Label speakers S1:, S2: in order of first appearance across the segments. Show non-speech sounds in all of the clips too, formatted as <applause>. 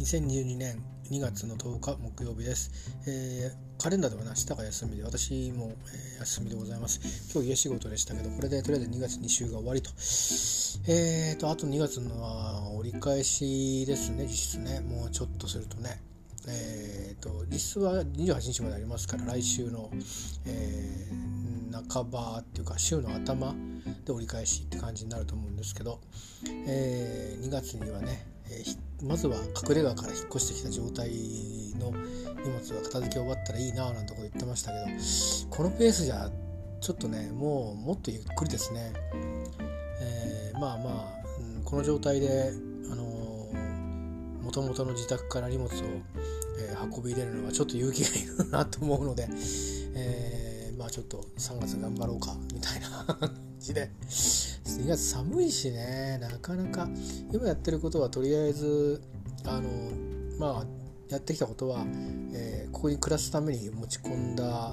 S1: 2022年2月の10日木曜日です、えー、カレンダーでは明日が休みで私も、えー、休みでございます。今日家仕事でしたけどこれでとりあえず2月2週が終わりと。えーとあと2月のは折り返しですね実質ね。もうちょっとするとね。えーと実質は28日までありますから来週の、えー、半ばっていうか週の頭で折り返しって感じになると思うんですけど、えー、2月にはねえー、まずは隠れ家から引っ越してきた状態の荷物が片付け終わったらいいななんてこと言ってましたけどこのペースじゃちょっとねもうもっとゆっくりですね、えー、まあまあ、うん、この状態であのもともとの自宅から荷物を、えー、運び入れるのはちょっと勇気がいるなと思うので、えー、まあちょっと3月頑張ろうかみたいな。感 <laughs> じで2月寒いしねなかなか。今やってることはとりあえずあのまあやってきたことは、えー、ここに暮らすために持ち込んだ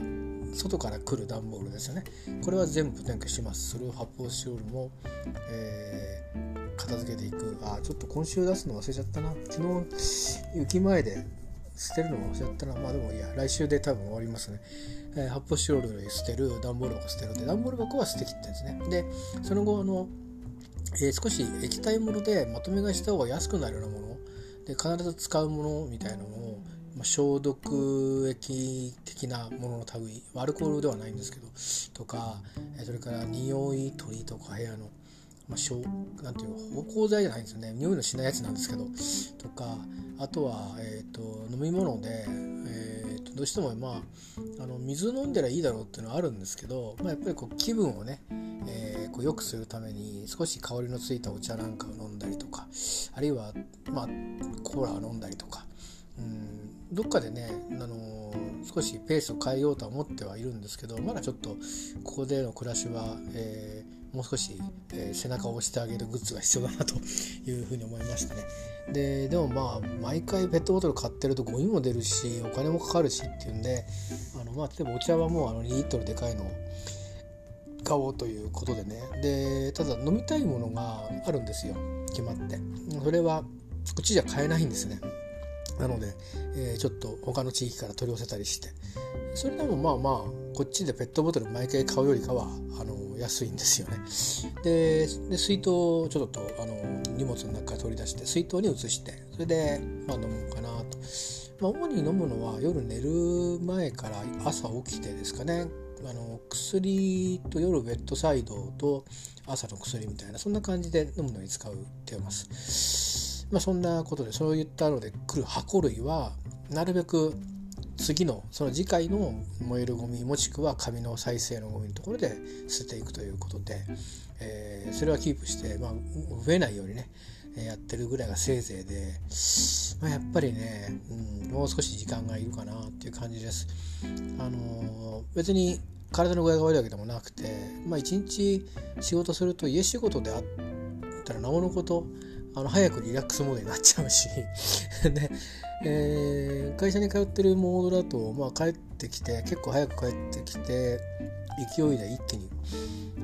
S1: 外から来る段ボールですよね。これは全部点検します。それを発泡スチロールも、えー、片付けていく。あちょっと今週出すの忘れちゃったな。昨日雪前で捨てるのも忘れたなまあでもいや来週で多分終わりますね。えー、発泡スチロールで捨てる段ボール箱捨てるで段ボール箱は捨てきってんですね。でその後あの、えー、少し液体ものでまとめ買いした方が安くなるようなもの。で必ず使うものみたいなのを、まあ、消毒液的なものの類アルコールではないんですけどとか、えー、それから匂い取りとか部屋のまあ、しょうなんていう芳香剤じゃないんですよね。匂いのしないやつなんですけど。とかあとは、えーと、飲み物で、えーと、どうしても、まあ、あの水飲んだらいいだろうっていうのはあるんですけど、まあ、やっぱりこう気分をね、えー、こう良くするために少し香りのついたお茶なんかを飲んだりとかあるいは、まあ、コーラを飲んだりとか、うん、どっかでね、あのー、少しペースを変えようとは思ってはいるんですけどまだちょっとここでの暮らしは、えーもう少し、えー、背中を押してあげるグッズが必要だなというふうに思いましたね。ででもまあ毎回ペットボトル買ってるとゴミも出るしお金もかかるしっていうんであの、まあ、例えばお茶はもうあの2リットルでかいのを買おうということでね。でただ飲みたいものがあるんですよ。決まって。それはこっちじゃ買えないんですね。なので、えー、ちょっと他の地域から取り寄せたりして。それでもまあまあこっちでペットボトル毎回買うよりかはあの安いんですよね。で水筒をちょっとあの荷物の中から取り出して水筒に移してそれで、まあ、飲もうかなと。まあ、主に飲むのは夜寝る前から朝起きてですかねあの薬と夜ベッドサイドと朝の薬みたいなそんな感じで飲むのに使うってます。まあ、そんなことでそういったので来る箱類はなるべく次のその次回の燃えるゴミもしくは紙の再生のゴミのところで捨てていくということで、えー、それはキープして、まあ、増えないようにねやってるぐらいがせいぜいで、まあ、やっぱりね、うん、もう少し時間がいるかなっていう感じです。あのー、別に体の具合が悪いわけでもなくて、まあ、一日仕事すると家仕事であったらなおのことあの早くリラックスモードになっちゃうし。<laughs> で、えー、会社に通ってるモードだと、まあ、帰ってきて結構早く帰ってきて勢いで一気に、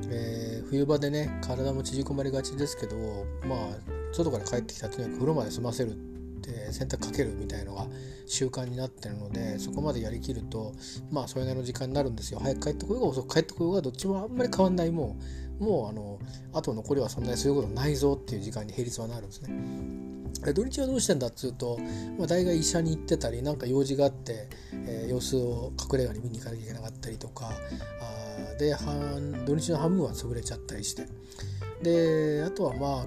S1: えー、冬場でね体も縮こまりがちですけどまあ外から帰ってきたとにかく風呂まで済ませるって洗濯かけるみたいのが習慣になってるのでそこまでやりきるとまあそれなりの時間になるんですよ。早く帰ってこようが遅く帰ってこようがどっちもあんまり変わんないもうもうあのあと残りはそんなにすることないぞっていう時間に並率はなるんですね。土日はどうしてんだっつうと、まあ、大概医者に行ってたりなんか用事があって、えー、様子を隠れ家に見に行かなきゃいけなかったりとかあで半土日の半分は潰れちゃったりしてであとはまあ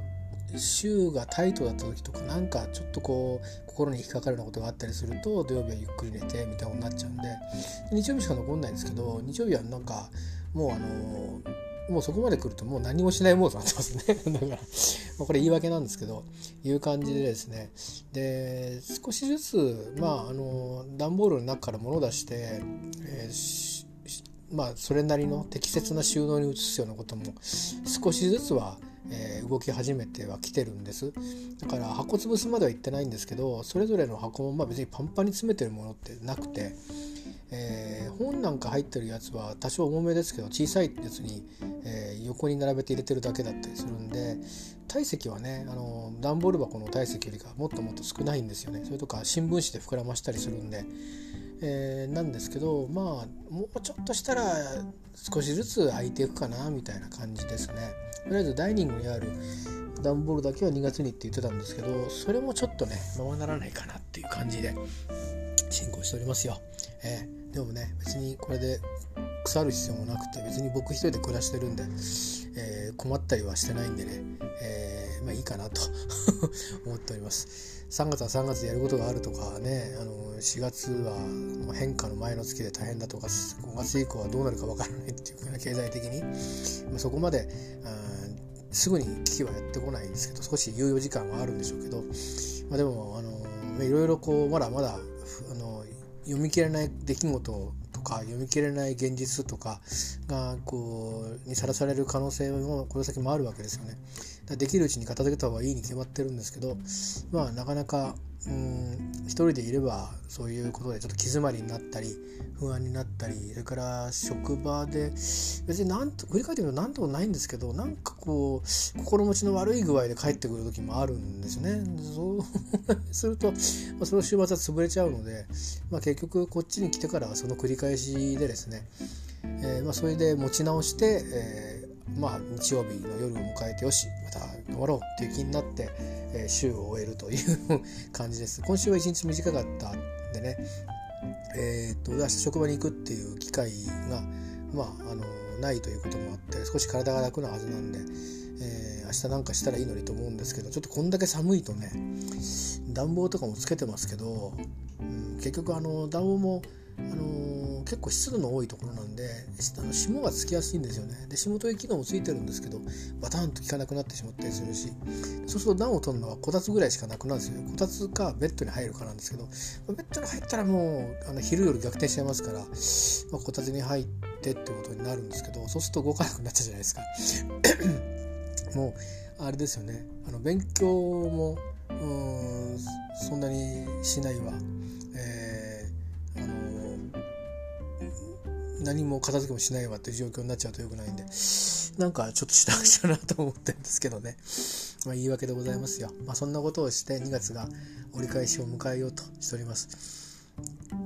S1: 週がタイトだった時とかなんかちょっとこう心に引っかかるようなことがあったりすると土曜日はゆっくり寝てみたいなことになっちゃうんで日曜日しか残んないんですけど日曜日はなんかもうあのもうそこまで来るともう何もしないモードになってますね。<laughs> だから、ま、これ言い訳なんですけどいう感じでですね。で少しずつまああの段ボールの中から物を出して、えー、まあそれなりの適切な収納に移すようなことも少しずつはえ、動き始めてはきてるんです。だから箱潰すまでは言ってないんですけどそれぞれの箱もまあ別にパンパンに詰めてるものってなくてえー、本なんか入ってるやつは多少重めですけど小さいやつに、えー、横に並べて入れてるだけだったりするんで体積はねあの段ボール箱の体積よりかもっともっと少ないんですよね。それとか新聞紙で膨らましたりするんで、えー、なんですけどまあもうちょっとしたら少しずつ空いていくかなみたいな感じですね。とりあえずダイニングにある段ボールだけは2月にって言ってたんですけどそれもちょっとねままならないかなっていう感じで進行しておりますよ、えー、でもね別にこれで腐る必要もなくて別に僕一人で暮らしてるんで、えー、困ったりはしてないんでね、えー、まあいいかなと <laughs> 思っております。3月は3月でやることがあるとかねあの4月は変化の前の月で大変だとか5月以降はどうなるかわからないっていうふうな経済的に、まあ、そこまですぐに危機はやってこないんですけど少し猶予時間はあるんでしょうけど、まあ、でもあのいろいろこうまだまだ読み切れない出来事とか読み切れない現実とかがこうにさらされる可能性もこの先もあるわけですよね。できるうちに片付けた方がいいに決まってるんですけどまあなかなかうん一人でいればそういうことでちょっと気詰まりになったり不安になったりそれから職場で別になんと振り返ってみると何ともないんですけどなんかこう心持ちの悪い具合で帰ってくる時もあるんですよね。そうすると、まあ、その週末は潰れちゃうので、まあ、結局こっちに来てからその繰り返しでですね、えー、まあ、それで持ち直して、えー、まあ、日曜日の夜を迎えてよしまた頑張ろうっていう気になって、えー、週を終えるという感じです。今週は一日短かったんでね、えー、っと明日職場に行くっていう機会が、まあ、あのないということもあって少し体が楽なはずなんで、えー、明日なんかしたらいいのにと思うんですけどちょっとこんだけ寒いとね暖房とかもつけてますけど、うん、結局あの暖房もあのー、結構湿度の多いところなんであの霜がつきやすいんですよね。で霜取り機能もついてるんですけどバタンと効かなくなってしまったりするしそうすると暖を取るのはこたつぐらいしかなくなるんですよこたつかベッドに入るかなんですけどベッドに入ったらもうあの昼夜逆転しちゃいますから、まあ、こたつに入ってってことになるんですけどそうすると動かなくなっちゃうじゃないですか。<coughs> もうあれですよね。あの勉強もうんそんなにしないわ。え何も片付けもしないわっていう状況になっちゃうとよくないんでなんかちょっとしなくちゃなと思ってるんですけどね、<laughs> まあ、言い訳でございますよ、まあ、そんなことをして2月が折り返しを迎えようとしております。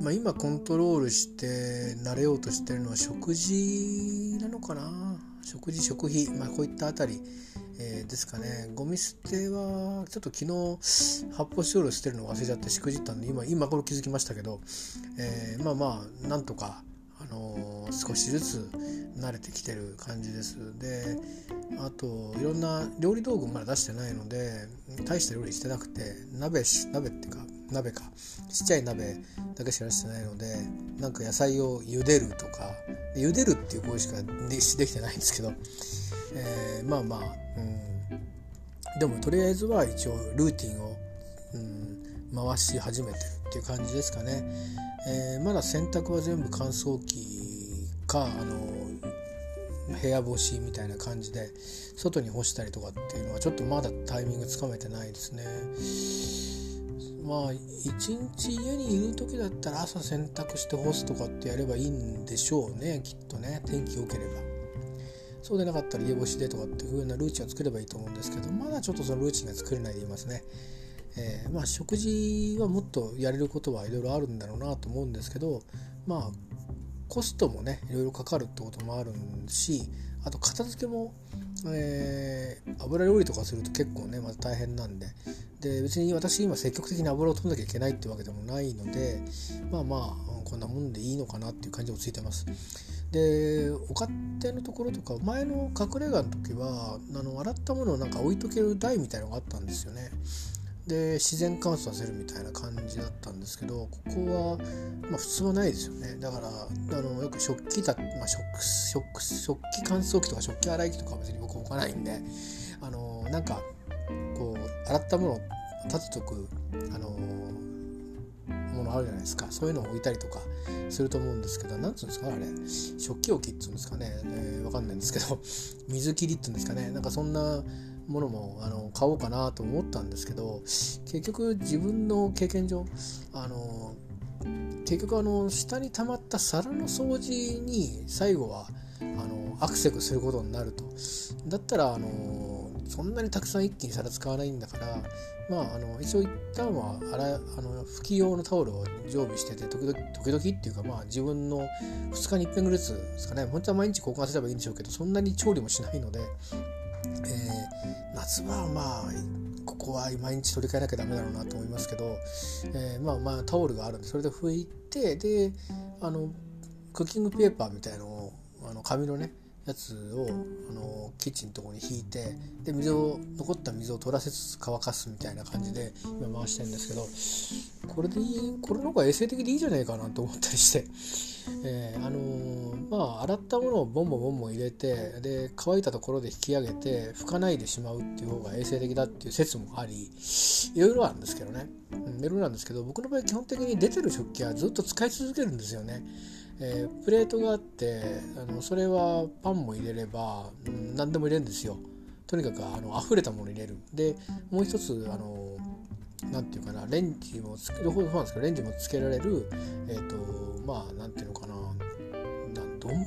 S1: まあ、今コントロールして慣れようとしてるのは食事なのかな。食事食費、まあ、こういったあたり、えー、ですかね。ゴミ捨てはちょっと昨日発泡スチロール捨てるの忘れちゃってしくじったんで今今頃気づきましたけど、えー、まあまあなんとかの、少しずつ慣れてきてる感じです。であといろんな料理道具まだ出してないので大した料理してなくて鍋鍋っていうか鍋か。ちっちゃい鍋だけしか出してないのでなんか野菜を茹でるとか茹でるっていう行為しかでできてないんですけど、えー、まあまあ、うん、でもとりあえずは一応ルーティンを、回し始めてるっていう感じですかね。えー、まだ洗濯は全部乾燥機かあの部屋干しみたいな感じで外に干したりとかっていうのはちょっとまだタイミングつかめてないですね。まあ一日家にいる時だったら朝洗濯して干すとかってやればいいんでしょうねきっとね天気良ければ。そうでなかったら家干しでとかっていう風なルーチンを作ればいいと思うんですけどまだちょっとそのルーチンが作れないでいますね。えー、まあ、食事はもっとやれることはいろいろあるんだろうなと思うんですけどまあコストもねいろいろかかるってこともあるしあと片付けも、えー、油料理とかすると結構ねまた大変なんでで別に私今積極的に油を取んなきゃいけないってわけでもないのでまあまあこんなもんでいいのかなっていう感じもついてます。でお勝手のところとか前の隠れ家の時はあの洗ったものをなんか置いとける台みたいのがあったんですよね。で自然乾燥させるみたいな感じだったんですけどここは、まあ、普通はないですよね。だからあのよく食器だ、まあ、食食食器乾燥機とか食器洗い機とかは別に僕置かないんであのなんかこう洗ったものを立てとくあのものあるじゃないですか。そういうのを置いたりとかすると思うんですけど何つうんですかあれ。食器置きっつうんですかね、えー、わかんないんですけど。<laughs> 水切りっつうんですかね。なんかそんなものもあの買おうかなと思ったんですけど結局自分の経験上あの結局あの下に溜まった皿の掃除に最後はあのアクセスすることになると。だったらあのそんなにたくさん一気に皿使わないんだからまああの一応一旦は洗あの拭き用のタオルを常備してて時々時々っていうかまあ自分の2日に1遍ぐらいですかね。本当は毎日交換すればいいんでしょうけどそんなに調理もしないので、えー、夏場はまあここは毎日取り替えなきゃダメだろうなと思いますけど、えー、まあまあタオルがあるんでそれで拭いてであのクッキングペーパーみたいのをあの紙のねやつをあのキッチンのとこに引いてで水を残った水を取らせつつ乾かすみたいな感じで今回してるんですけどこれでいいこれの方が衛生的でいいじゃないかなと思ったりして、<laughs> えー、あのー、まあ洗ったものをボンボンボンボン入れてで乾いたところで引き上げて拭かないでしまうっていう方が衛生的だっていう説もありいろいろあるんですけどねいろいろなんですけど僕の場合基本的に出てる食器はずっと使い続けるんですよね。えー、プレートがあってあのそれはパンも入れれば、うん、何でも入れるんですよとにかくあの溢れたもの入れるでもう一つあのなんていうかなレンジもつけ両方そうなんですけどレンジもつけられるえっ、ー、とまあなんていうのかな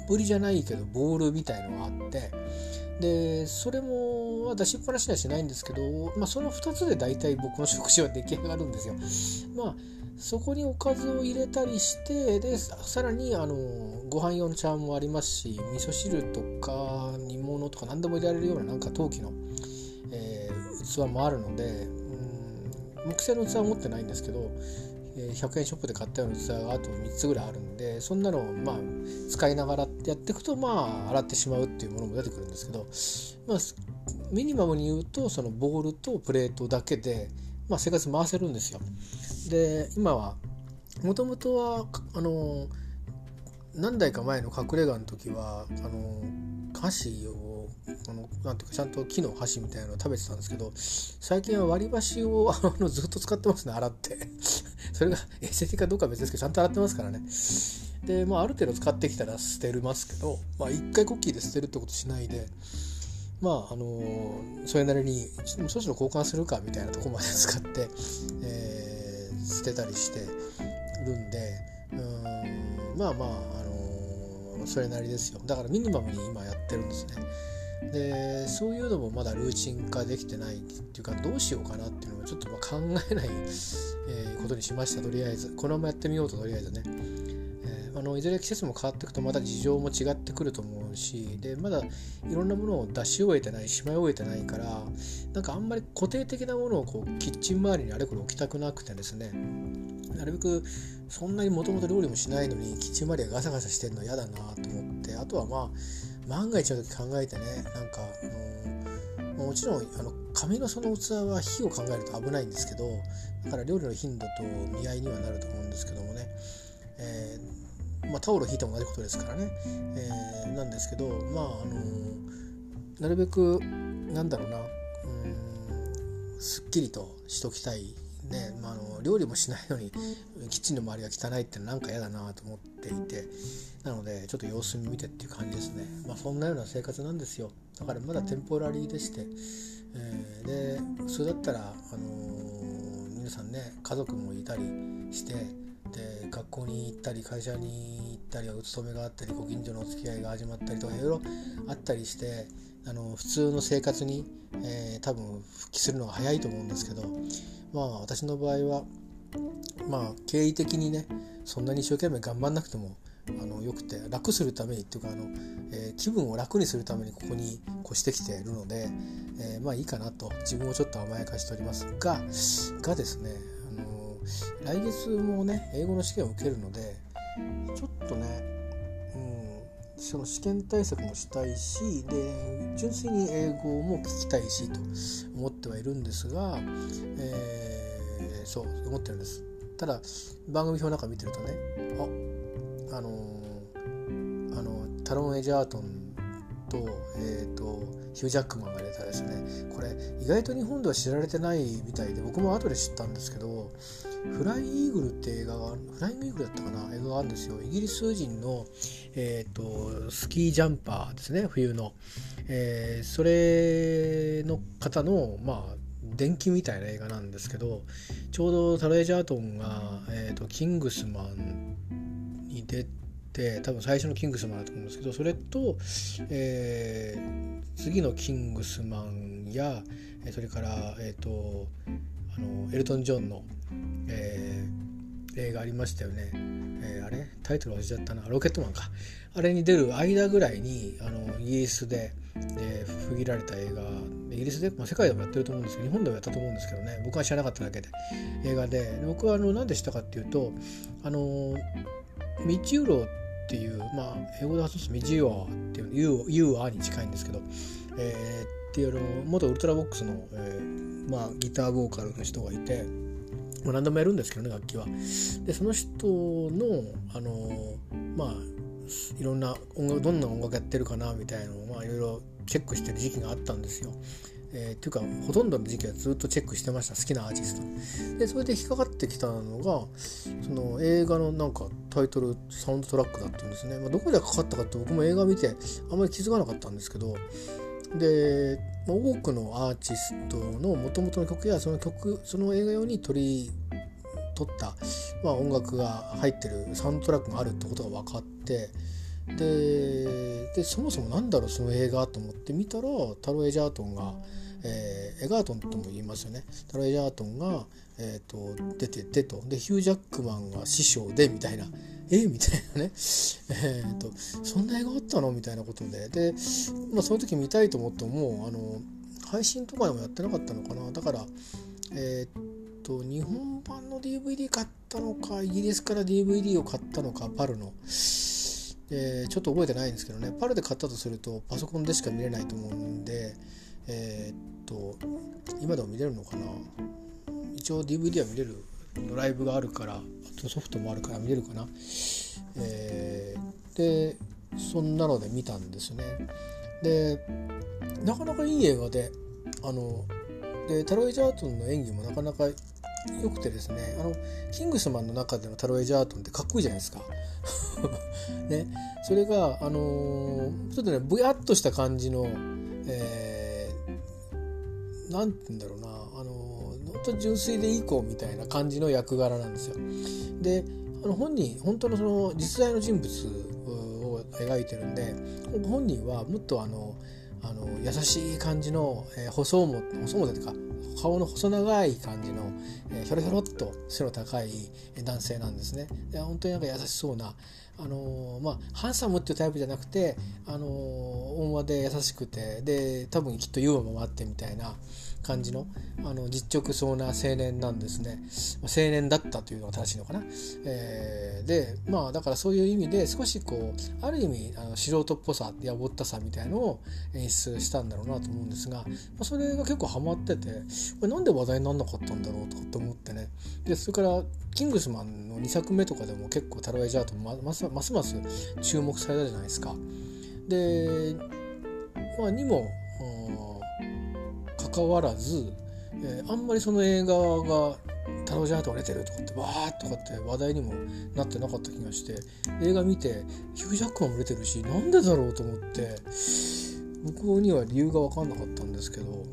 S1: 丼じゃないけどボールみたいのがあってでそれも出しっぱなしにはしないんですけど、まあ、その2つで大体僕の食事は出来上がるんですよ。まあそこにおかずを入れたりしてでさらにあのご飯用の茶碗もありますし味噌汁とか煮物とか何でも入れられるようななんか陶器の、えー、器もあるのでうん木製の器は持ってないんですけど、えー、100円ショップで買ったような器があと3つぐらいあるんでそんなのをまあ使いながらやっていくとまあ洗ってしまうっていうものも出てくるんですけど、まあ、ミニマムに言うとそのボウルとプレートだけで、まあ、生活回せるんですよ。で今はもともとはあの何代か前の隠れ家の時はあの箸をあのなんていうかちゃんと木の箸みたいなのを食べてたんですけど最近は割り箸を <laughs> あのずっと使ってますね洗って。<laughs> それが衛生的かどうかは別ですけどちゃんと洗ってますからね。でまあある程度使ってきたら捨てるますけどまあ一回コッキーで捨てるってことしないでまああのそれなりにそろそろ交換するかみたいなとこまで使って、えー捨てたりしてるんでうんまあまあ、あのー、それなりですよ。だからミニマムに今やってるんですね。でそういうのもまだルーチン化できてないっていうかどうしようかなっていうのをちょっとま考えない、え、ことにしました。とりあえずこのままやってみようととりあえずね。あのいずれ季節も変わっていくとまた事情も違ってくると思うしでまだいろんなものを出し終えてないしまい終えてないからなんかあんまり固定的なものをこうキッチン周りにあれこれ置きたくなくてですね。なるべくそんなにもともと料理もしないのにキッチン周りがガサガサしてるの嫌だなと思ってあとはまあ万が一の時考えてねなんかあのもちろんあの紙のその器は火を考えると危ないんですけどだから料理の頻度と見合いにはなると思うんですけどもね、えーまあ、タオルを引いても同じことですからね、えー、なんですけどまああのなるべくなんだろうなうんすっきりとしときたいね、まあ、あの料理もしないのにキッチンの周りが汚いってなんか嫌だなと思っていて。なのでちょっと様子見てっていう感じですね。まあそんなような生活なんですよ。だからまだテンポラリーでして、えー、でそれだったら、あのー、皆さんね家族もいたりして学校に行ったり会社に行ったりお勤めがあったりご近所のお付き合いが始まったりとかいろいろあったりしてあの普通の生活に、えー、多分復帰するのが早いと思うんですけどまあ私の場合はまあ経緯的にねそんなに一生懸命頑張んなくてもあのよくて楽するためにっていうかあの、えー、気分を楽にするためにここに越してきているので、えー、まあいいかなと。自分をちょっと甘やかしておりますががですね来月もね英語の試験を受けるのでちょっとね、うん、その試験対策もしたいしで純粋に英語も聞きたいしと思ってはいるんですが、えー、そう思ってるんです。ただ番組表なんか見てるとねああのあのタロン・エジャートンと,、えーと、ヒュージャックマンが出たですねこれ意外と日本では知られてないみたいで僕も後で知ったんですけどフライイーグルって映画がフライングイーグルだったかな映画があるんですよ。イギリス人の、えーと、スキージャンパーですね冬の、えー、それの方のまあ電気みたいな映画なんですけどちょうどタロエジャートンが、えーと、キングスマンに出て多分最初のキングスマンだと思うんですけどそれと、えー、次のキングスマンやそれから、えーと、あのエルトン・ジョンの、えー、映画ありましたよね、えー、あれ？タイトル忘れちゃったな。ロケットマンか。あれに出る間ぐらいにあのイギリスでで区切られた映画。イギリスで、まあ、世界でもやってると思うんですけど日本でもやったと思うんですけどね。僕は知らなかっただけで。映画で。僕はあの何でしたかっていうとあの Midge Ure っていうまあ英語で発音するミチュアっていうユーユーアに近いんですけど、えー、っていうの元 Ultravox の、えーまあ、ギターボーカルの人がいて、まあ、何でもやるんですけどね楽器は。でその人のあのまあいろんな音楽どんな音楽やってるかなみたいのをまあいろいろチェックしてる時期があったんですよ。えー、っていうかほとんどの時期はずっとチェックしてました。好きなアーティスト。でそれで引っかかってきたのがその映画のなんかタイトルサウンドトラックだったんですね、まあ、どこでかかったかって僕も映画見てあんまり気づかなかったんですけどで多くのアーティストのもともとの曲やその曲その映画用に取り取った、まあ、音楽が入ってるサウンドトラックがあるってことが分かってででそもそも何だろうその映画と思って見たらタロ・エジャートンが、えー、エガートンとも言いますよね。タロ・エジャートンが、えーと、出ててと。でヒュージャックマンが師匠でみたいな。え？みたいなね、えーと、そんな映画あったの？みたいなことで。で、まあ、その時見たいと思ってもあの配信とかでもやってなかったのかな。だからえっ、と日本版の DVD 買ったのかイギリスから DVD を買ったのかパルの。えー、ちょっと覚えてないんですけどね。パルで買ったとするとパソコンでしか見れないと思うんでえー、っと今でも見れるのかな？一応 DVD は見れるドライブがあるからあとソフトもあるから見れるかな、えー、でそんなので見たんですね。でなかなかいい映画であのでタロイ・ジャートンの演技もなかなか良くてですねあのキングスマンの中でのタロイ・ジャートンってかっこいいじゃないですか。<laughs> ね、それが、あのー、ちょっとねぼやっとした感じの、えー、なんて言うんだろうな、あの、本当純粋でいい子みたいな感じの役柄なんですよ。であの本人本当のその実在の人物を描いてるんで本人はもっとあのあの優しい感じの、えー、細も細もというか顔の細長い感じの、えー、ひょろひょろっと背の高い男性なんですね。で本当になんか優しそうなあのー、まあハンサムっていうタイプじゃなくて、あのー、温和で優しくてで多分きっとユーモアもあってみたいな感じのあの実直そうな青年なんですね。青年だったというのが正しいのかな、えー、でまあだからそういう意味で少しこうある意味あの素人っぽさやぼったさみたいのを演出したんだろうなと思うんですが、まあ、それが結構ハマっててこれなんで話題にならなかったんだろうとかって思ってね。でそれからキングスマンの2作目とかでも結構タロエジャートますますます注目されたじゃないですか。で、まあ、にもかわらず、えー、あんまりその映画がタロジャートが出てるとかってわーとかって話題にもなってなかった気がして映画見てヒュージャックマンも出てるしなんでだろうと思って向こうには理由が分かんなかったんですけど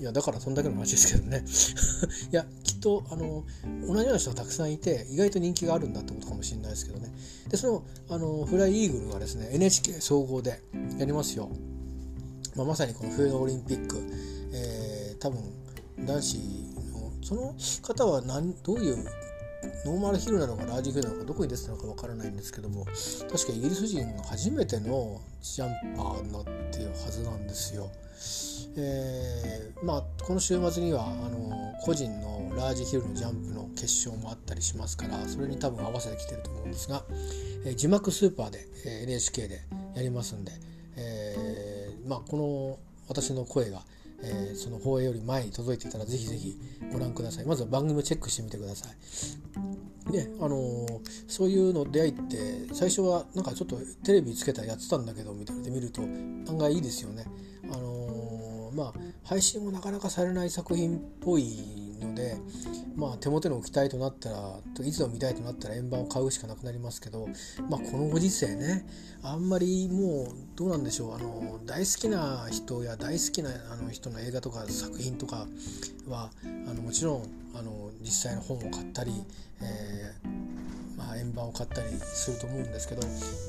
S1: いやだからそんだけの話ですけどね。<laughs> いやきっとあの同じような人がたくさんいて意外と人気があるんだってことかもしれないですけどね。でそのあのフライイーグルがですね NHK 総合でやりますよ、まあ、まさにこの冬のオリンピック、えー、多分男子のその方は何どういうノーマルヒルなのかラージヒルなのかどこに出てたのかわからないんですけども確かイギリス人が初めてのジャンパーになっていうはずなんですよ。えー、まあこの週末にはあの個人のラージヒルのジャンプの決勝もあったりしますからそれに多分合わせてきてると思うんですが、えー、字幕スーパーで、えー、NHK でやりますんで、えー、まあこの私の声がえー、その放映より前に届いていたらぜひぜひご覧ください。まずは番組をチェックしてみてください。であのー、そういうの出会いって最初はなんかちょっとテレビつけたらやってたんだけどみたいなで見ると案外いいですよね。あのー、まあ配信もなかなかされない作品っぽいので、まあ、手元に置きたいとなったらいつでも見たいとなったら円盤を買うしかなくなりますけど、まあ、このご時世ねあんまりもうどうなんでしょうあの大好きな人や大好きなあの人の映画とか作品とかはあのもちろんあの実際の本を買ったり、えーまあ、円盤を買ったりすると思うんですけど、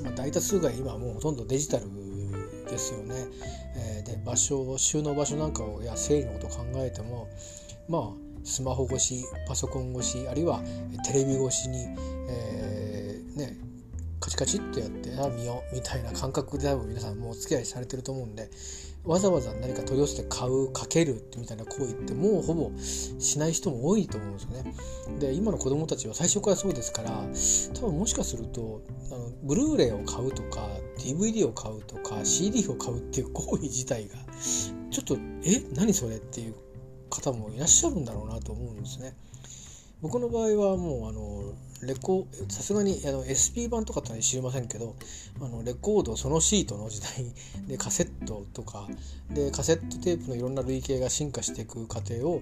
S1: まあ、大多数が今もうほとんどデジタルですよね。えー、で場所収納場所なんかをや整理のことを考えてもまあスマホ越しパソコン越しあるいはテレビ越しに、えー、ねカチカチっとやってあ見ようみたいな感覚で多分皆さんもうお付き合いされてると思うんでわざわざ何か取り寄せて買うかけるみたいな行為ってもうほぼしない人も多いと思うんですよね。で今の子供たちは最初からそうですから多分もしかするとあのブルーレイを買うとか DVD を買うとか CD を買うっていう行為自体がちょっとえ何それっていう方もいらっしゃるんだろうなと思うんですね。僕の場合はもうあのレコさすがにあの SP 版とかって知りませんけどあのレコードそのシートの時代で <laughs> カセットとかでカセットテープのいろんな類型が進化していく過程を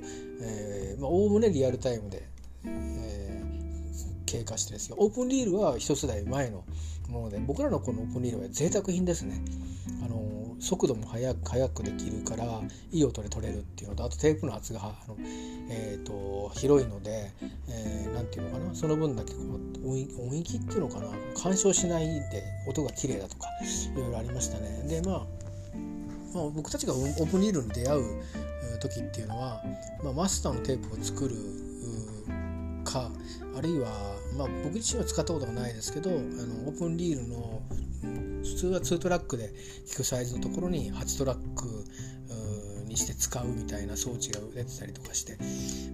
S1: おおむねリアルタイムで、えー、経過してですよオープンリールは一世代前のもので僕らのこのオープンリールは贅沢品ですね。あの速度も速く速くできるからいい音で撮れるっていうのとあとテープの圧があの、えーと、広いので何、えー、て言うのかなその分だけこう音域っていうのかな干渉しないで音が綺麗だとかいろいろありましたね。でまあまあ、僕たちがオープンリールに出会う時っていうのは、まあ、マスターのテープを作るかあるいは、まあ、僕自身は使ったことがないですけどあのオープンリールの普通は2トラックで聴くサイズのところに8トラックにして使うみたいな装置が出てたりとかして、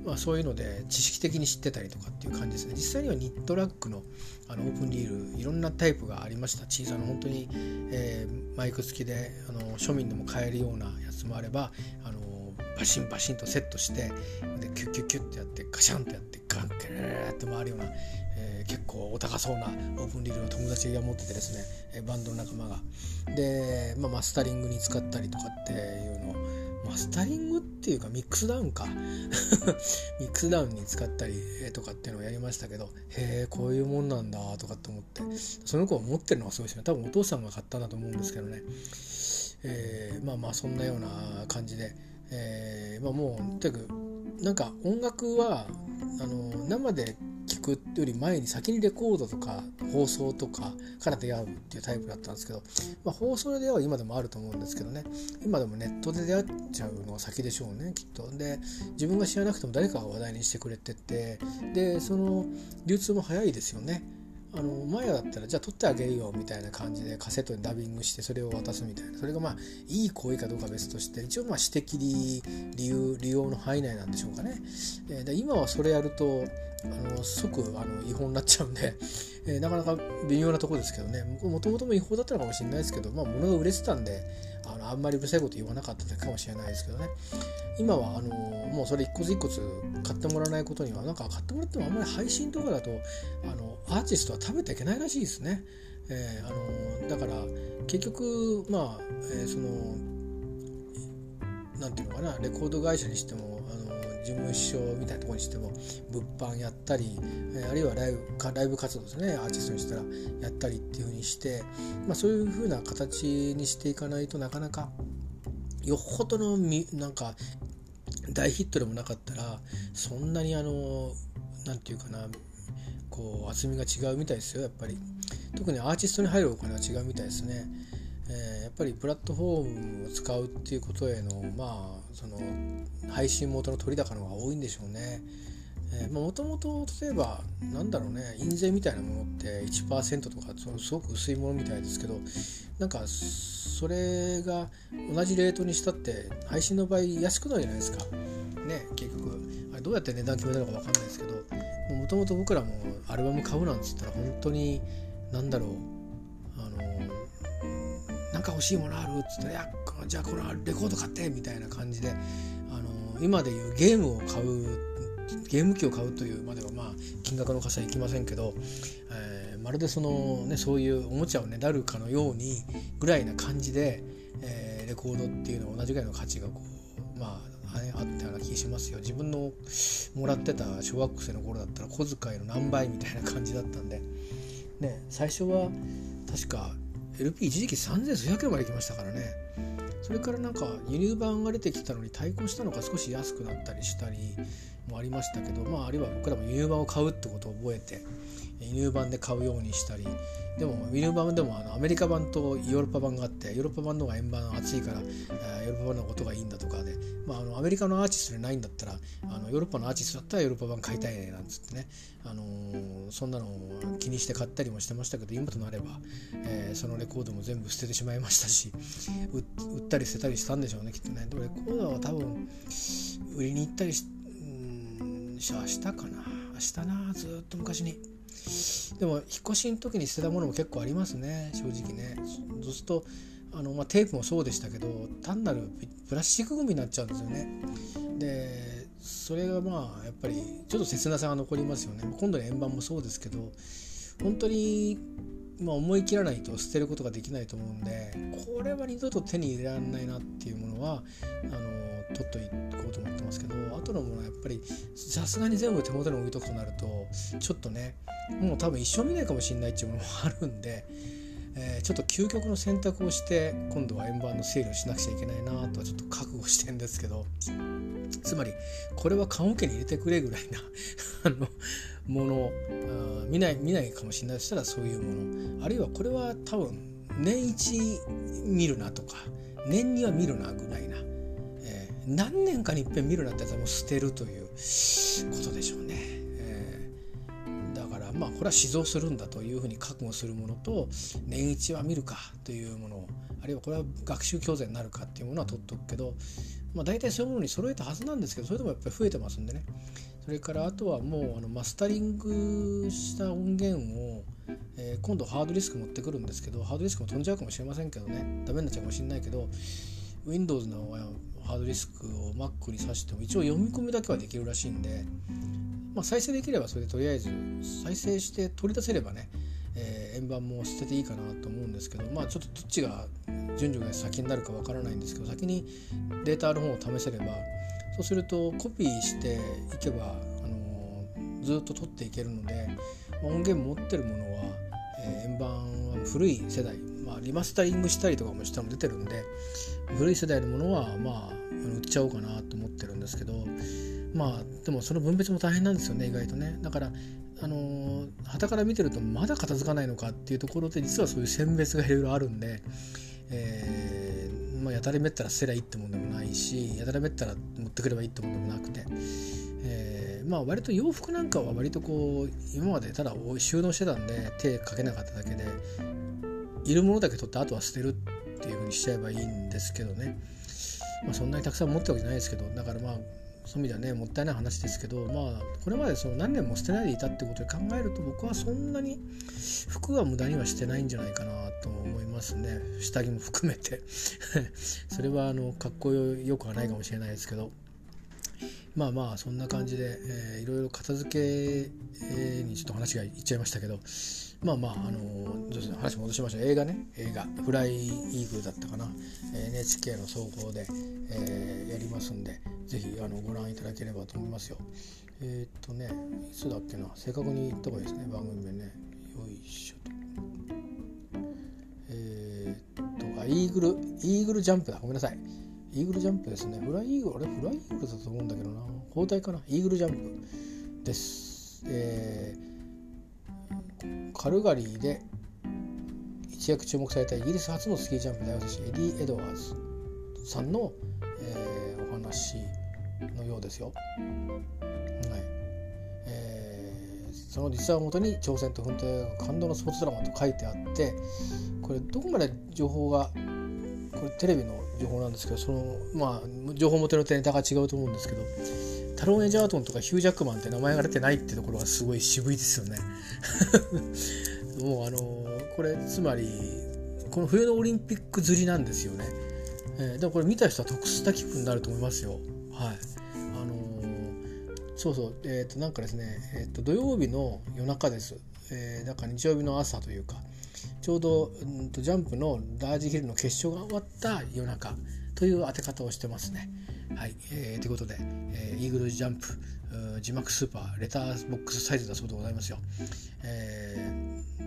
S1: まあ、そういうので知識的に知ってたりとかっていう感じですね。実際にはニットラックのあのオープンリールいろんなタイプがありました。小さな本当に、えー、マイク付きであの庶民でも買えるようなやつもあればあのバシンバシンとセットしてでキュッキュッキュッてやってガシャンってやってガンってって回るような結構お高そうなオープンリールの友達が持っててですね、バンドの仲間が。で、まあ、マスタリングに使ったりとかっていうのをマスタリングっていうかミックスダウンか。<laughs> ミックスダウンに使ったりとかっていうのをやりましたけどへえこういうもんなんだとかって思ってその子を持ってるのがすごいですね。多分お父さんが買ったんだと思うんですけどね、えー、まあまあそんなような感じで、えー、まあもうとにかくなんか音楽はあの生でくより前に先にレコードとか放送とかから出会うっていうタイプだったんですけど、まあ、放送で出会うは今でもあると思うんですけどね。今でもネットで出会っちゃうのが先でしょうねきっと。で自分が知らなくても誰かが話題にしてくれてて。でその流通も早いですよね。あの前だったらじゃあ撮ってあげるよみたいな感じでカセットにダビングしてそれを渡すみたいなそれがまあいい行為かどうか別として一応まあ指摘理由利用の範囲内なんでしょうかね。えで今はそれやるとあの即あの違法になっちゃうんで、えー、なかなか微妙なとこですけどねもともとも違法だったのかもしれないですけど、まあ、物が売れてたんであのあんまりうるさいこと言わなかっただけかもしれないですけどね今はあのもうそれ一個ずつ一個ず買ってもらわないことにはなんか買ってもらってもあんまり配信とかだとあのアーティストは食べていけないらしいですね。えー、あのだから結局まあ、えー、そのなんていうのかなレコード会社にしても事務所みたいなところにしても物販やったり、あるいはライブライブ活動ですね。アーティストにしたらやったりっていうふうにして、まあ、そういうふうな形にしていかないとなかなかよっぽどのみなんか大ヒットでもなかったらそんなにあの何て言うかなこう厚みが違うみたいですよやっぱり。特にアーティストに入るお金は違うみたいですね、っぱりプラットフォームを使うっていうことへのまあその配信元の取り高の方が多いんでしょうね。もともと例えばなんだろうね印税みたいなものって1%とかすごく薄いものみたいですけどなんかそれが同じレートにしたって配信の場合安くなるじゃないですか。ね結局。あれどうやって値段決めたのか分かんないですけどもともと僕らもアルバム買うなんつったら本当に何だろうか欲しいものあるっつったら「いやじゃあこのレコード買って」みたいな感じであの今でいうゲームを買うゲーム機を買うというまではまあ金額の貸しはいきませんけど、えー、まるでその、ね、そういうおもちゃをねだるかのようにぐらいな感じで、えー、レコードっていうのは同じぐらいの価値がこうまああったような気しますよ。自分のもらってた小学生の頃だったら小遣いの何倍みたいな感じだったんでね最初は確か LP 一時期3000円まで行きましたからね。それからなんか輸入版が出てきたのに対抗したのが少し安くなったりしたり、もありましたけど、まあ、あるいは僕らも輸入版を買うってことを覚えて輸入版で買うようにしたり。でも輸入版でもあのアメリカ版とヨーロッパ版があってヨーロッパ版の方が円盤厚いから、ヨーロッパ版のことがいいんだとかで、まあ、あのアメリカのアーティストでないんだったらあのヨーロッパのアーティストだったらヨーロッパ版買いたいねなんつってね、あのー、そんなの気にして買ったりもしてましたけど今となれば、えー、そのレコードも全部捨ててしまいましたし <laughs> 売ったり捨てたりしたんでしょうねきっとね。でもレコードは多分売りに行ったりしうん明日かな明日なずっと昔に。でも引っ越しの時に捨てたものも結構ありますね正直ねそうするとあの、まあ、テープもそうでしたけど単なるプラスチックゴミになっちゃうんですよね。でそれがまあやっぱりちょっと切なさが残りますよね。今度の円盤もそうですけど本当にまあ、思い切らないと捨てることができないと思うんでこれは二度と手に入れられないなっていうものはあの取っといこうと思ってますけど後のものはやっぱりさすがに全部手元に置いとくとなるとちょっとねもう多分一生見ないかもしれないっていうものもあるんで、えー、ちょっと究極の選択をして今度は円盤の整理をしなくちゃいけないなとはちょっと覚悟してんですけど <laughs> つまりこれは棺桶に入れてくれぐらいな <laughs> あのもの見ない見ないかもしれないとしたらそういうものあるいはこれは多分年一見るなとか年には見るなぐらいな、えー、何年かにいっぺん見るなってやつはもう捨てるということでしょうね。まあこれは死蔵するんだというふうに覚悟するものと年一は見るかというものあるいはこれは学習教材になるかっていうものは取っとくけど、まあ、大体そういうものに揃えたはずなんですけどそれでもやっぱり増えてますんでねそれからあとはもうあのマスタリングした音源を、えー、今度ハードディスク持ってくるんですけどハードディスクも飛んじゃうかもしれませんけどね。ダメになっちゃうかもしれないけど Windows のハードディスクを Mac に挿しても一応読み込みだけはできるらしいんで、まあ、再生できればそれでとりあえず再生して取り出せればね、えー、円盤も捨てていいかなと思うんですけどまあちょっとどっちが順序が先になるかわからないんですけど先にデータの方を試せればそうするとコピーしていけば、あのずっと取っていけるので、まあ、音源持ってるものは、えー、円盤は古い世代、まあ、リマスタリングしたりとかもしたの出てるんで古い世代のものはまあ売っちゃおうかなと思ってるんですけどまあでもその分別も大変なんですよね意外とね。だからあの旗から見てるとまだ片付かないのかっていうところで実はそういう選別がいろいろあるんで、えー、まあ、やたらめったら捨てりゃいいってもんでもないしやたらめったら持ってくればいいってもんでもなくて、えー、まあ割と洋服なんかは割とこう今までただ収納してたんで手かけなかっただけでいるものだけ取ってあとは捨てるっていうふうにしちゃえばいいんですけどね、まあ、そんなにたくさん持ってるわけじゃないですけどだからまあそういう意味ではねもったいない話ですけどまあこれまでその何年も捨てないでいたってことで考えると僕はそんなに服は無駄にはしてないんじゃないかなと思いますね。下着も含めて。<laughs> それはあのかっこよくはないかもしれないですけど。まあまあそんな感じで、えー、いろいろ片付けにちょっと話がいっちゃいましたけどまあまあ、あのー、話戻しましょう。映画ね。映画「フライイーグル」だったかな。NHK の総合で、えー、やりますんでぜひあのご覧いただければと思いますよ。えー、っとねいつだっけな。正確に言った方がいいですね。番組でね。よいしょと。えー、っとイーグルイーグルジャンプだ。ごめんなさい。イーグルジャンプですね。フライイーグルあれ？フライイーグルだと思うんだけどな。交代かな。イーグルジャンプです。えーカルガリーで一躍注目されたイギリス初のスキージャンプ代表選手エディ・エドワーズさんの、えー、お話のようですよ。はいえー、その実話をもとに挑戦と奮闘が感動のスポーツドラマと書いてあってこれどこまで情報がこれテレビの情報なんですけどそのまあ情報元のネタが違うと思うんですけどタロン・エジャートンとかヒュージャックマンって名前が出てないってところがすごい渋いですよね。<laughs> もうあのこれつまりこの冬のオリンピック釣りなんですよね。えー、でもこれ見た人は得した気分になると思いますよ。はい。あのー、そうそう、えっ、ー、と、なんかですね、えっ、と、土曜日の夜中です。えー、だから日曜日の朝というか、ちょうど、うんと、ジャンプのラージヒルの決勝が終わった夜中という当て方をしてますね。はい、えー、ということで、えー、イーグルジャンプ字幕スーパーレターボックスサイズだそうでございますよ。えー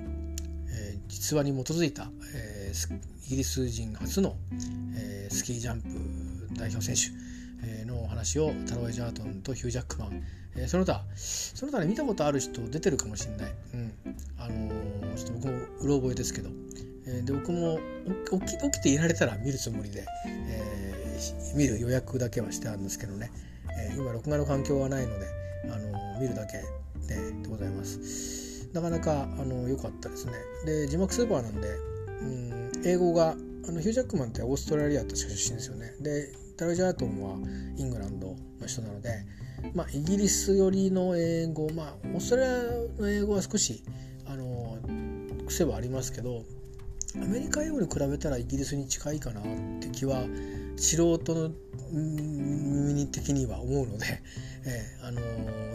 S1: えー、実話に基づいた、えー、イギリス人初の、えー、スキージャンプ代表選手、のお話をタロエ・ジャートンとヒュージャックマン、えー、その他その他ね見たことある人出てるかもしれない、うんあのー、ちょっと僕もうろ覚えですけど、えー、で僕も起き起きていられたら見るつもりで、えー、見る予約だけはしてあるんですけどね、えー、今録画の環境はないので、あのー、見るだけででございます。なかなかあの良かったですね。で字幕スーパーなんで、うん、英語があのヒュージャックマンってオーストラリアと出身ですよね。でタルジャートンはイングランドの人なので、まあ、イギリス寄りの英語まあオーストラリアの英語は少しあの癖はありますけどアメリカ英語に比べたらイギリスに近いかなって気は素人の耳的には思うので、<laughs> えー、あの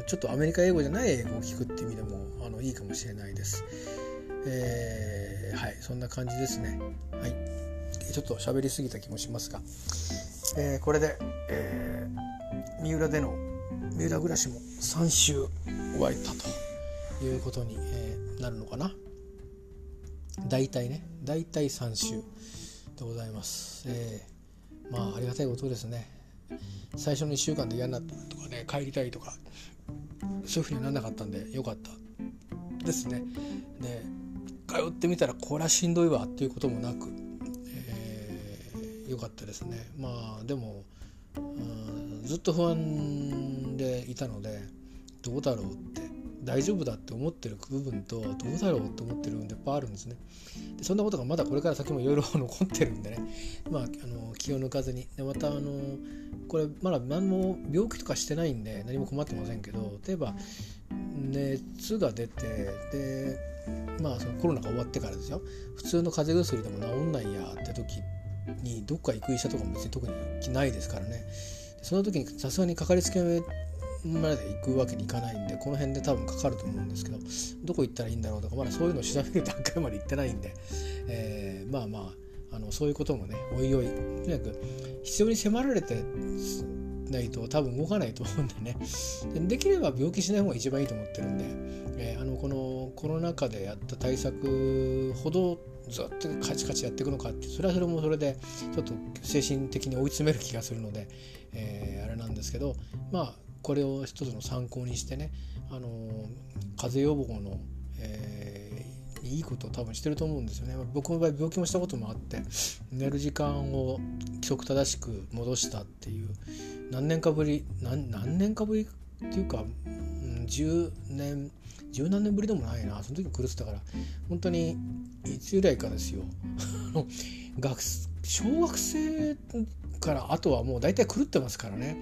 S1: ちょっとアメリカ英語じゃない英語を聞くっていう意味でもあのいいかもしれないです。えー、はいそんな感じですね。はい。ちょっと喋りすぎた気もしますが、えー、これで、えー、三浦での三浦暮らしも3週終わったということに、えー、なるのかな。大体ね大体3週でございます、えー、まあありがたいことですね。最初の1週間で嫌になったとかね帰りたいとかそういうふうにならなかったんでよかったですね。で通ってみたらこれはしんどいわっていうこともなく良かったですね。まあでも、うん、ずっと不安でいたのでどうだろうって大丈夫だって思ってる部分とどうだろうって思ってる部分っていっぱいあるんですね。でそんなことがまだこれから先もいろいろ残ってるんでね。<laughs> まああの気を抜かずに。でまたあのこれまだ何も病気とかしてないんで何も困ってませんけど例えば熱が出てでまあそのコロナが終わってからですよ。普通の風邪薬でも治んないやって時にどっか行く医者とかも別に特にないですからね。その時にさすがにかかりつけまで行くわけにいかないんでこの辺で多分かかると思うんですけどどこ行ったらいいんだろうとかまだそういうのを調べる段階まで行ってないんで、えー、まあまああのそういうこともねおいおいとにかく必要に迫られてないと多分動かないと思うんでね。できれば病気しない方が一番いいと思ってるんで、えー、あのこのコロナ禍でやった対策ほどずっとカチカチやっていくのかってそれはそれもそれでちょっと精神的に追い詰める気がするので、えー、あれなんですけどまあこれを一つの参考にしてね、あの風邪予防の、えー、いいことを多分してると思うんですよね。僕の場合病気もしたこともあって寝る時間を規則正しく戻したっていう何年かぶり何何年かぶりっていうか、うん、10年十何年ぶりでもないな。その時狂ってたから。本当にいつぐらいかですよ。学小学生からあとはもう大体狂ってますからね。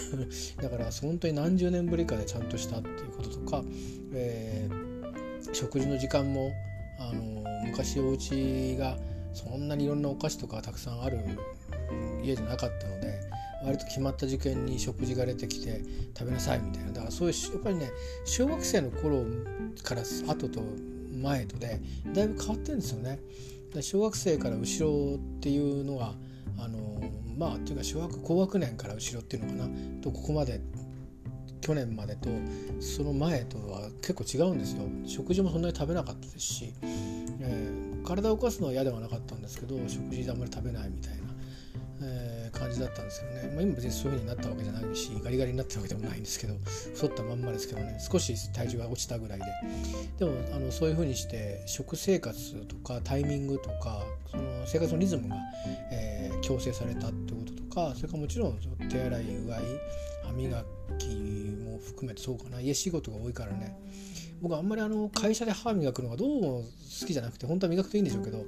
S1: <laughs> だから本当に何十年ぶりかでちゃんとしたっていうこととか、えー、食事の時間もあの昔お家がそんなにいろんなお菓子とかたくさんある家じゃなかったので割と決まった時間に食事が出てきて食べなさいみたいな。だからそういうやっぱりね小学生の頃から後と前とでだいぶ変わってるんですよね。小学生から後ろっていうのはあのまあっていうか小学高学年から後ろっていうのかな。とここまで去年までとその前とは結構違うんですよ。食事もそんなに食べなかったですし、えー、体を動かすのは嫌ではなかったんですけど食事あんまり食べないみたいな、えー感じだったんですよね、まあ、今別にそういう風になったわけじゃないしガリガリになってるわけでもないんですけど太ったまんまですけどね。少し体重が落ちたぐらいで。でもあのそういう風にして食生活とかタイミングとかその生活のリズムが、えー、強制されたってこととかそれからもちろん手洗いうがい歯磨きも含めてそうかな。家仕事が多いからね。僕あんまりあの会社で歯磨くのがどうも好きじゃなくて本当は磨くといいんでしょうけど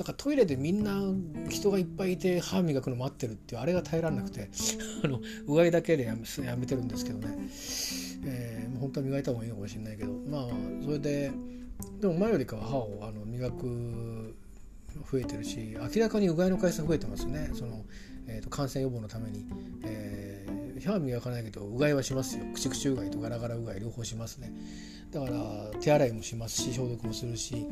S1: だからトイレでみんな人がいっぱいいて歯磨くの待ってるっていうあれが耐えられなくてあのうがいだけでやめやめてるんですけどね、えー、本当は磨いた方がいいのかもしれないけどまあそれででも前よりかは歯をあの磨く増えてるし明らかにうがいの回数増えてますね。その、えーと、感染予防のために、え歯磨かないけどうがいはしますよ。口口うがいとガラガラうがい両方しますね。だから手洗いもしますし消毒もするし、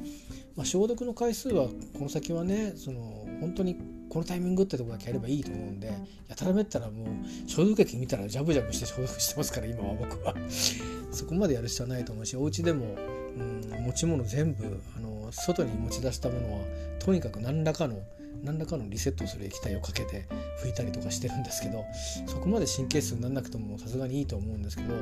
S1: まあ、消毒の回数はこの先はねその本当にこのタイミングってとこだけやればいいと思うんでやたらめったらもう消毒液見たらジャブジャブして消毒してますから今は僕は。<laughs> そこまでやる必要はないと思うしお家でも、うん、持ち物全部あの外に持ち出したものはとにかく何らかの何らかのリセットする液体をかけて拭いたりとかしてるんですけどそこまで神経質にならなくてもさすがにいいと思うんですけど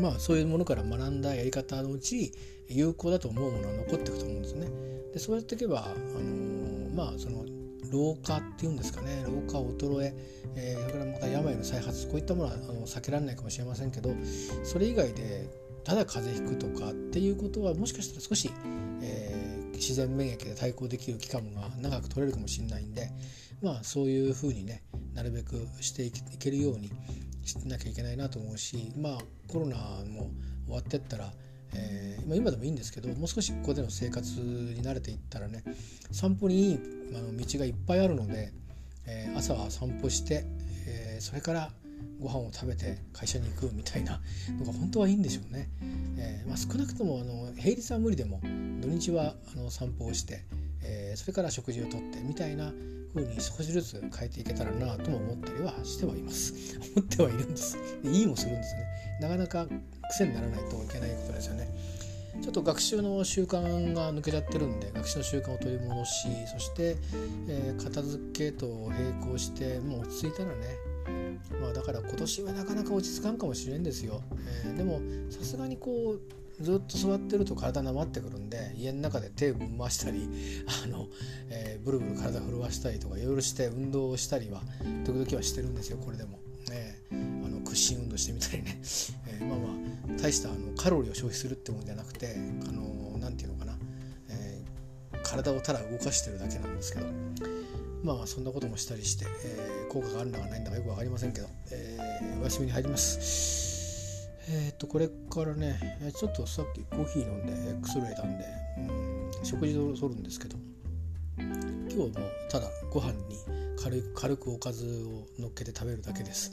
S1: まあそういうものから学んだやり方のうち有効だと思うものは残っていくと思うんですね。でそうやっていけば、あのー、まあその老化っていうんですかね老化衰ええー、それからまた病の再発こういったものはあの避けられないかもしれませんけどそれ以外でただ風邪ひくとかっていうことはもしかしたら少し、えー、自然免疫で対抗できる期間が長く取れるかもしれないんでまあそういうふうにねなるべくしていけるようにしなきゃいけないなと思うしまあコロナも終わってったらえー、今でもいいんですけどもう少しここでの生活に慣れていったらね散歩にいいあの道がいっぱいあるので、えー、朝は散歩して、えー、それからご飯を食べて会社に行くみたいなのが本当はいいんでしょうね。えーまあ、少なくともあの平日は無理でも土日はあの散歩をして、えー、それから食事をとってみたいな風に少しずつ変えていけたらなとも思ったりはしてはいます。<laughs> 思ってはいるんです。でいいもするんですね。なかなか癖にならないといけないことですよね。ちょっと学習の習慣が抜けちゃってるんで学習の習慣を取り戻しそして、えー、片付けと並行してもう落ち着いたらねまあだから今年はなかなか落ち着かんかもしれんですよ、えー、でもさすがにこうずっと座ってると体なまってくるんで家の中で手を回したり <laughs> あの、えー、ブルブル体震わしたりとかいろいろして運動をしたりは時々はしてるんですよこれでも。えー、あの屈伸運動してみたりね、<laughs> えー、まあまあ大したあのカロリーを消費するってもんじゃなくてあのなんていうのかな、えー、体をただ動かしてるだけなんですけど。まあそんなこともしたりして、えー、効果があるんだかないんだかよく分かりませんけど、えー、お休みに入ります。えっ、とこれからねちょっとさっきコーヒー飲んで X レイたんで、うん、食事をとるんですけど今日もただご飯に軽く軽くおかずを乗っけて食べるだけです、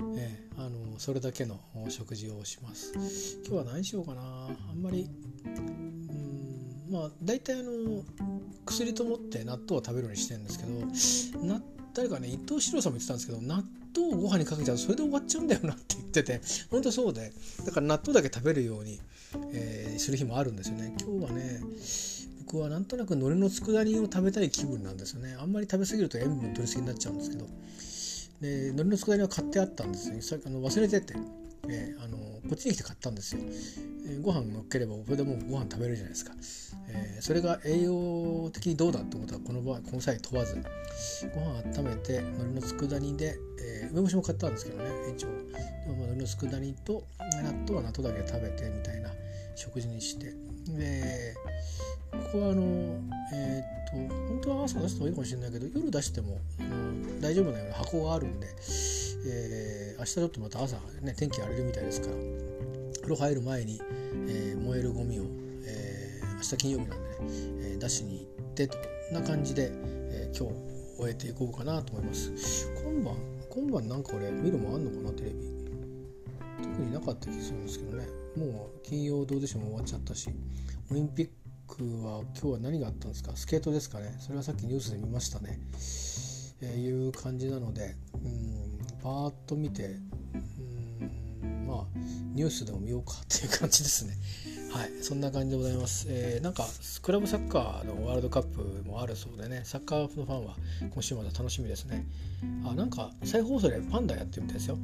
S1: <laughs> えー、あのそれだけの食事をします。今日は何しようかな。あんまりうんまあ大体あの薬と思って納豆を食べるようにしてるんですけど納誰かね伊藤四郎さんも言ってたんですけど納豆をご飯にかけちゃうとそれで終わっちゃうんだよなって言ってて本当そうでだから納豆だけ食べるように、えー、する日もあるんですよね。今日はね僕はなんとなく海苔の佃煮を食べたい気分なんですよね。あんまり食べ過ぎると塩分取りすぎになっちゃうんですけど。で海苔の佃煮は買ってあったんですよ。さあの忘れてて、えー、あのこっちに来て買ったんですよ、えー、ご飯乗っければこれでもうご飯食べれるじゃないですか、えー、それが栄養的にどうだってことはこの場合この際問わずご飯温めて海苔の佃煮で、えー、梅干しも買ったんですけどね一応。でも海苔の佃煮と納豆は納豆だけ食べてみたいな食事にして。でここはあのえー、っと本当は朝出した方がいいかもしれないけど夜出してもあの大丈夫なような箱があるんで、えー、明日ちょっとまた朝ね天気荒れるみたいですから風呂入る前に、えー、燃えるゴミを、えー、明日金曜日なんでね、えー、出しに行ってとな感じで、えー、今日終えていこうかなと思います。今晩今晩なんか俺見るもあんのかなテレビ。特になかった気がするんですけどね。もう金曜どうでしょうも終わっちゃったしオリンピックは今日は何があったんですか？スケートですかね。それはさっきニュースで見ましたね、えー、いう感じなのでうんパーッと見てうんまあニュースでも見ようかっていう感じですね。はいそんな感じでございます、えー、なんかクラブサッカーのワールドカップもあるそうでねサッカーのファンは今週まで楽しみですね。あなんか再放送でパンダやってるみたいですよ。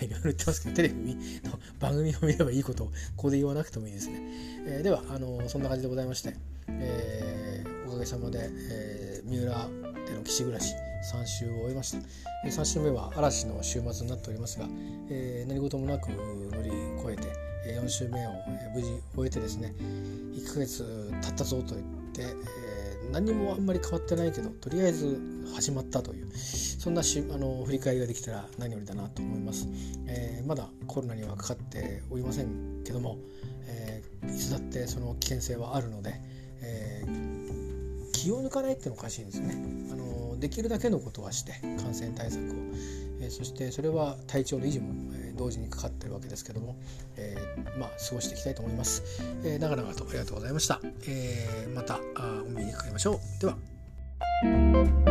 S1: いろいろ言ってますけどテレビの番組を見ればいいことをここで言わなくてもいいですね、えー、ではあのそんな感じでございまして、えー、おかげさまで、えー、三浦での岸暮らし3週を終えました。3週目は嵐の週末になっておりますが、えー、何事もなく乗り越えて4週目を無事終えてですね1ヶ月経ったぞと言って、えー、何もあんまり変わってないけどとりあえず始まったというそんなしあの振り返りができたら何よりだなと思います、えー、まだコロナにはかかっておりませんけども、えー、いつだってその危険性はあるので、えー、気を抜かないっていうのおかしいんですよね。あのできるだけのことはして感染対策を、え、そしてそれは体調の維持も、え、同時にかかってるわけですけども、えー、まあ過ごしていきたいと思います、えー、長々とありがとうございました、えー、またお耳にかかりましょう。では。